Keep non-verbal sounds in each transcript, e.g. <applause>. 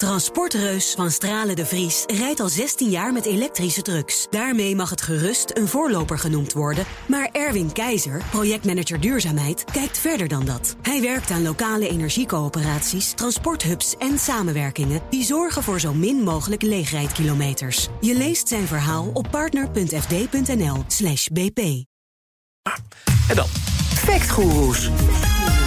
Transportreus van Stralen de Vries rijdt al 16 jaar met elektrische trucks. Daarmee mag het gerust een voorloper genoemd worden. Maar Erwin Keizer, projectmanager duurzaamheid, kijkt verder dan dat. Hij werkt aan lokale energiecoöperaties, transporthubs en samenwerkingen... die zorgen voor zo min mogelijk leegrijdkilometers. Je leest zijn verhaal op partner.fd.nl bp. En dan Factgoeroes.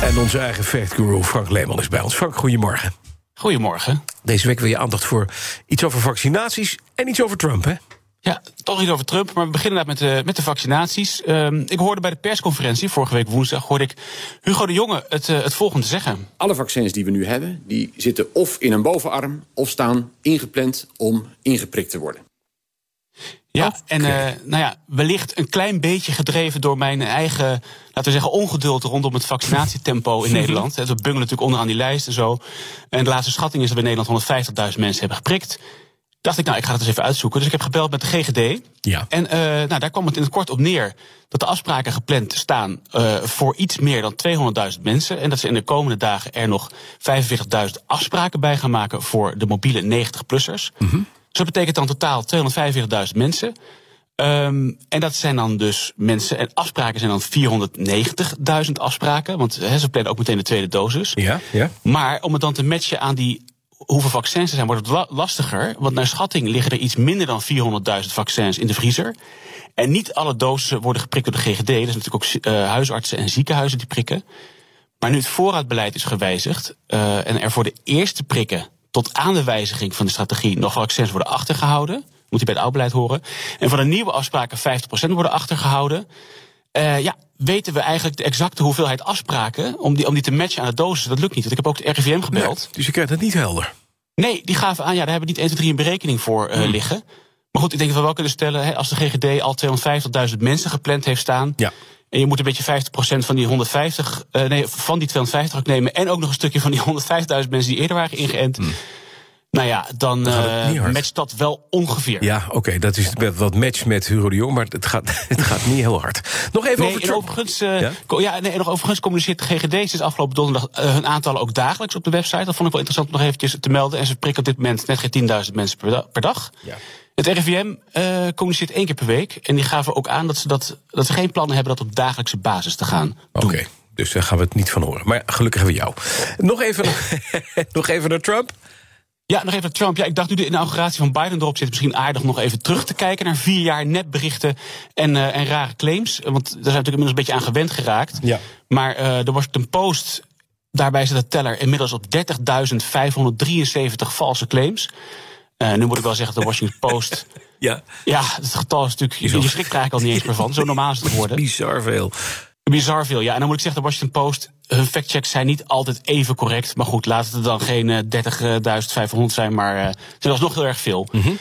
En onze eigen factguru Frank Leeman is bij ons. Frank, goedemorgen. Goedemorgen. Deze week wil je aandacht voor iets over vaccinaties en iets over Trump, hè? Ja, toch iets over Trump, maar we beginnen inderdaad met de, met de vaccinaties. Ehm, ik hoorde bij de persconferentie, vorige week woensdag, hoorde ik Hugo de Jonge het, eh, het volgende zeggen. Alle vaccins die we nu hebben, die zitten of in een bovenarm... of staan ingepland om ingeprikt te worden. Ja, en eh, nou ja, wellicht een klein beetje gedreven door mijn eigen, laten we zeggen, ongeduld rondom het vaccinatietempo in <laughs> Nederland. We bungelen natuurlijk onderaan die lijst en zo. En de laatste schatting is dat we in Nederland 150.000 mensen hebben geprikt. Dacht ik, nou, ik ga het eens even uitzoeken. Dus ik heb gebeld met de GGD. Ja. En uh, nou, daar kwam het in het kort op neer dat de afspraken gepland staan uh, voor iets meer dan 200.000 mensen. En dat ze in de komende dagen er nog 45.000 afspraken bij gaan maken voor de mobiele 90-plussers. Mm dus dat betekent dan totaal 245.000 mensen. Um, en dat zijn dan dus mensen. En afspraken zijn dan 490.000 afspraken. Want he, ze plannen ook meteen de tweede dosis. Ja, ja. Maar om het dan te matchen aan die. Hoeveel vaccins er zijn, wordt het lastiger. Want naar schatting liggen er iets minder dan 400.000 vaccins in de vriezer. En niet alle doses worden geprikt door de GGD. Dat is natuurlijk ook uh, huisartsen en ziekenhuizen die prikken. Maar nu het voorraadbeleid is gewijzigd. Uh, en er voor de eerste prikken tot aan de wijziging van de strategie nog vaccins worden achtergehouden. Moet hij bij het oud beleid horen. En van de nieuwe afspraken 50% worden achtergehouden. Uh, ja, weten we eigenlijk de exacte hoeveelheid afspraken om die, om die te matchen aan de dosis? Dat lukt niet. Want ik heb ook de RIVM gebeld. Nee, dus je krijgt het niet helder. Nee, die gaven aan, ja, daar hebben we niet 1, 2, 3 een berekening voor uh, hmm. liggen. Maar goed, ik denk dat we wel kunnen stellen, hè, als de GGD al 250.000 mensen gepland heeft staan. Ja. En je moet een beetje 50% van die 150, uh, nee, van die 250 ook nemen. En ook nog een stukje van die 150.000 mensen die eerder waren ingeënt. Hmm. Nou ja, dan, dan uh, matcht dat wel ongeveer. Ja, oké, okay, dat is wat match met Hugo de Jong, maar het gaat, <laughs> het gaat niet heel hard. Nog even nee, over. Overigens, uh, ja? ja? nee, nog overigens communiceert de GGD sinds afgelopen donderdag uh, hun aantallen ook dagelijks op de website. Dat vond ik wel interessant om nog eventjes te melden. En ze prikken op dit moment net geen 10.000 mensen per dag. Ja. Het RIVM uh, communiceert één keer per week. En die gaven ook aan dat ze, dat, dat ze geen plannen hebben dat op dagelijkse basis te gaan doen. Oké, okay, dus daar gaan we het niet van horen. Maar gelukkig hebben we jou. Nog even, <laughs> nog even naar Trump. Ja, nog even naar Trump. Ja, ik dacht nu de inauguratie van Biden erop zit, misschien aardig nog even terug te kijken naar vier jaar nepberichten en, uh, en rare claims. Want daar zijn we natuurlijk inmiddels een beetje aan gewend geraakt. Ja. Maar uh, de Washington Post, daarbij zit de teller inmiddels op 30.573 valse claims. Uh, nu moet ik wel zeggen, de Washington Post. <laughs> ja. Ja, het getal is natuurlijk. Je, je schrikt er eigenlijk al niet eens meer van. Zo normaal is het geworden. <laughs> Bizar veel. Bizar veel, ja. En dan moet ik zeggen, de Washington Post, hun factchecks zijn niet altijd even correct. Maar goed, laat het er dan geen uh, 30.500 zijn, maar uh, het is alsnog heel erg veel. Mm -hmm.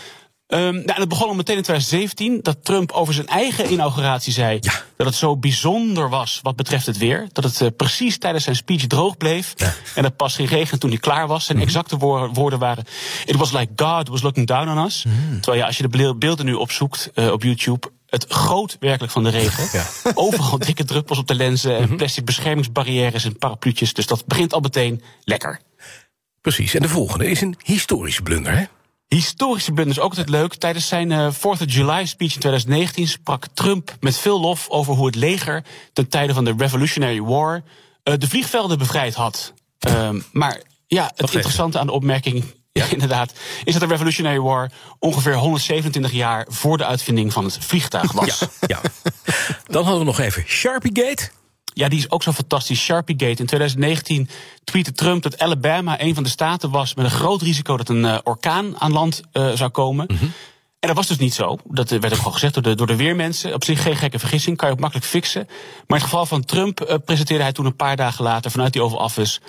Um, nou, het begon al meteen in 2017 dat Trump over zijn eigen inauguratie zei ja. dat het zo bijzonder was wat betreft het weer. Dat het uh, precies tijdens zijn speech droog bleef. Ja. En dat pas ging regenen toen hij klaar was. Zijn Mhm. mm -hmm. exacte woorden, woorden waren: It was like God was looking down on us. Mm. Terwijl ja, als je de beelden nu opzoekt uh, op YouTube. Het groot werkelijk van de regen. Ja. <laughs> Overal dikke druppels op de lenzen. En Mhm. plastic beschermingsbarrières en parapluutjes. Dus dat begint al meteen lekker. Precies. En de volgende is een historische blunder, hè? Historische blunder is ook altijd leuk. Tijdens zijn uh, 4th of July speech in 2019 sprak Trump met veel lof over hoe het leger ten tijde van de Revolutionary War uh, de vliegvelden bevrijd had. Um, maar ja, het interessante aan de opmerking. <laughs> Ja, inderdaad. Is dat de Revolutionary War ongeveer 127 jaar voor de uitvinding van het vliegtuig was. Ja, ja. Dan hadden we nog even Sharpiegate. Ja, die is ook zo fantastisch. Sharpiegate. In 2019 tweette Trump dat Alabama een van de staten was met een groot risico dat een uh, orkaan aan land uh, zou komen. Mm -hmm. En dat was dus niet zo. Dat werd ook al gezegd door de, door de weermensen. Op zich geen gekke vergissing, kan je ook makkelijk fixen. Maar in het geval van Trump uh, presenteerde hij toen een paar dagen later vanuit die Oval Office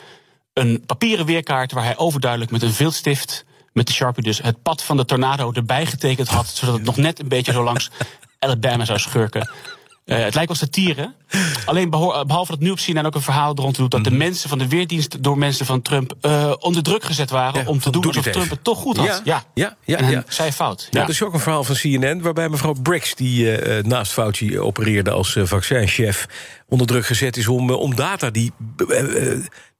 een papieren weerkaart waar hij overduidelijk met een viltstift, met de Sharpie dus, het pad van de tornado erbij getekend had, zodat het nog net een beetje zo langs <laughs> Alabama zou schurken. Uh, het lijkt wel satire. Alleen behalve dat nu op CNN ook een verhaal rond doet dat mm -hmm. de mensen van de weerdienst door mensen van Trump uh, onder druk gezet waren ja, om te doen alsof Trump het toch goed had. Ja, ja, ja. ja, en ja. zij fout. Ja. Dat is ook een verhaal van CNN waarbij mevrouw Briggs, die uh, naast Fauci opereerde als vaccinchef, onder druk gezet is om, om data die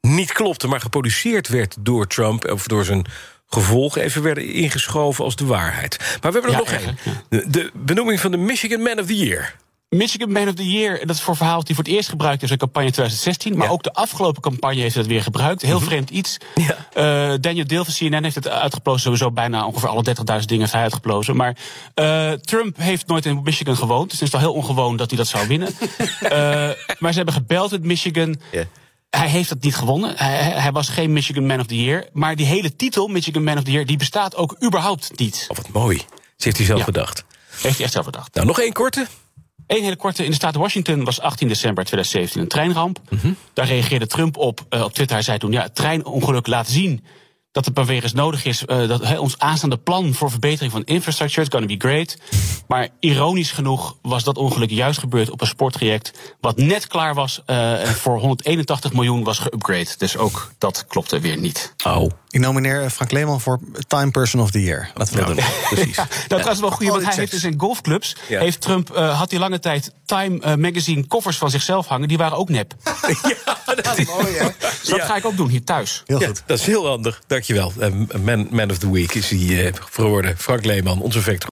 niet klopte, maar geproduceerd werd door Trump of door zijn gevolgen even werden ingeschoven als de waarheid. Maar we hebben er nog één. de benoeming van de Michigan Man of the Year. Michigan Man of the Year, dat is voor verhaal die voor het eerst gebruikt is in campagne 2016. Maar Ja. ook de afgelopen campagne heeft het weer gebruikt. Heel vreemd iets. Ja. Eh, Daniel Dale van CNN heeft het uitgeplozen. Sowieso bijna ongeveer alle 30.000 dingen heeft hij uitgeplozen. Maar eh, Trump heeft nooit in Michigan gewoond. Dus het is wel heel ongewoon dat hij dat zou winnen. <laughs> Eh, maar ze hebben gebeld met Michigan. Ja. Hij heeft dat niet gewonnen. Hij, hij- hij was geen Michigan Man of the Year. Maar die hele titel, Michigan Man of the Year, die bestaat ook überhaupt niet. Oh, wat mooi. Ze heeft hij zelf Ja. bedacht. Heeft hij echt zelf bedacht. Nou, nog één korte. Eén hele korte. In de staat Washington was 18 december 2017 een treinramp. Daar reageerde Trump op. eh, op Twitter hij zei toen, ja, het treinongeluk laat zien dat het maar weer eens nodig is. eh, dat ons aanstaande plan voor verbetering van infrastructure is gonna be great. <laughs> Maar ironisch genoeg was dat ongeluk juist gebeurd op een sporttraject. wat net klaar was eh, en voor 181 miljoen was geupgrade. Dus ook dat klopte weer niet. Oh, Ik nomineer Frank Leeman voor Time Person of the Year. Laten we dat doen. <laughs> precies. Nou, trouwens wel goed, want Oh, hij ik heeft dus in golfclubs... Ja. heeft Trump, eh, had hij lange tijd Time eh, Magazine koffers van zichzelf hangen. Die waren ook nep. <laughs> Mooi, hè? Dus dat ga ik ook doen hier thuis. Heel Ja, goed. dat is heel handig. Dankjewel. Eh, man, man of the Week is hij eh, geworden. Frank Leeman, onze vector.